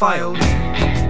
files.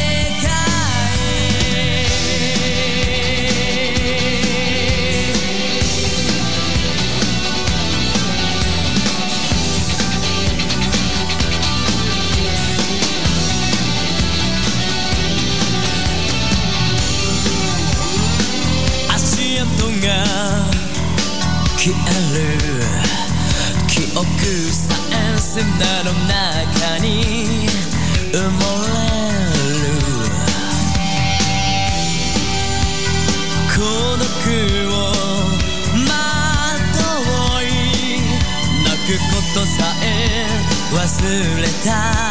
消える記憶さえ砂の中に埋もれる。孤独をまとい。泣くことさえ忘れた。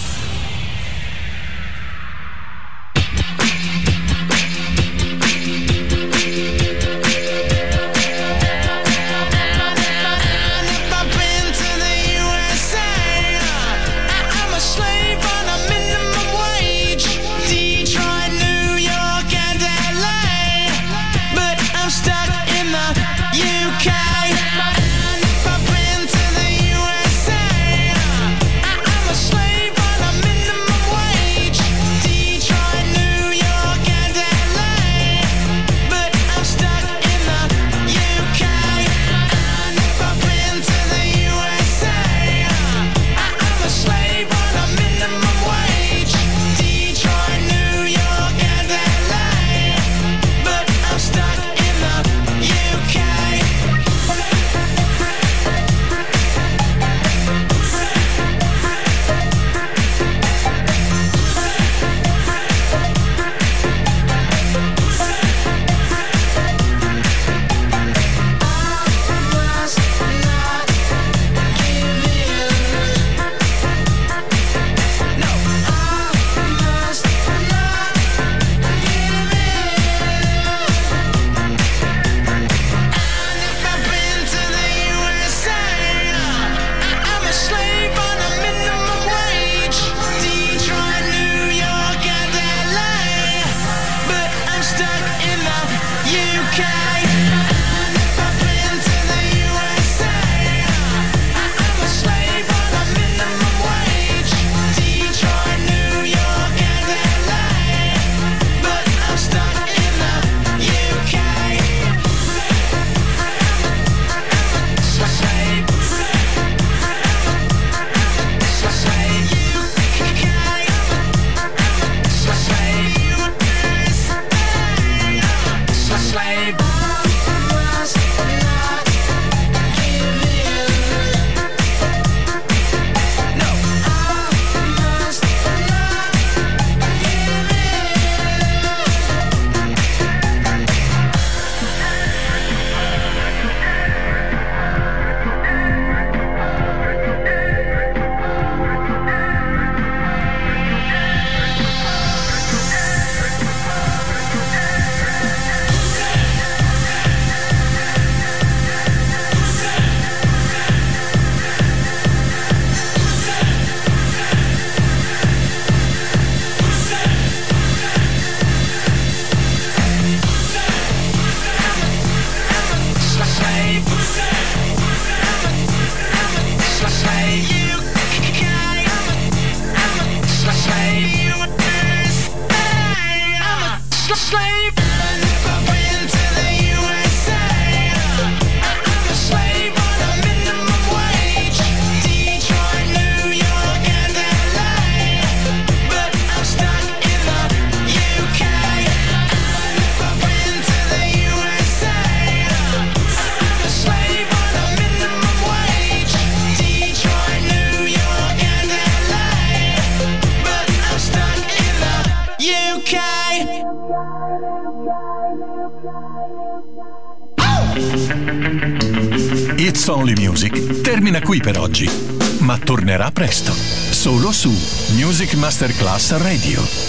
Masterclass Radio.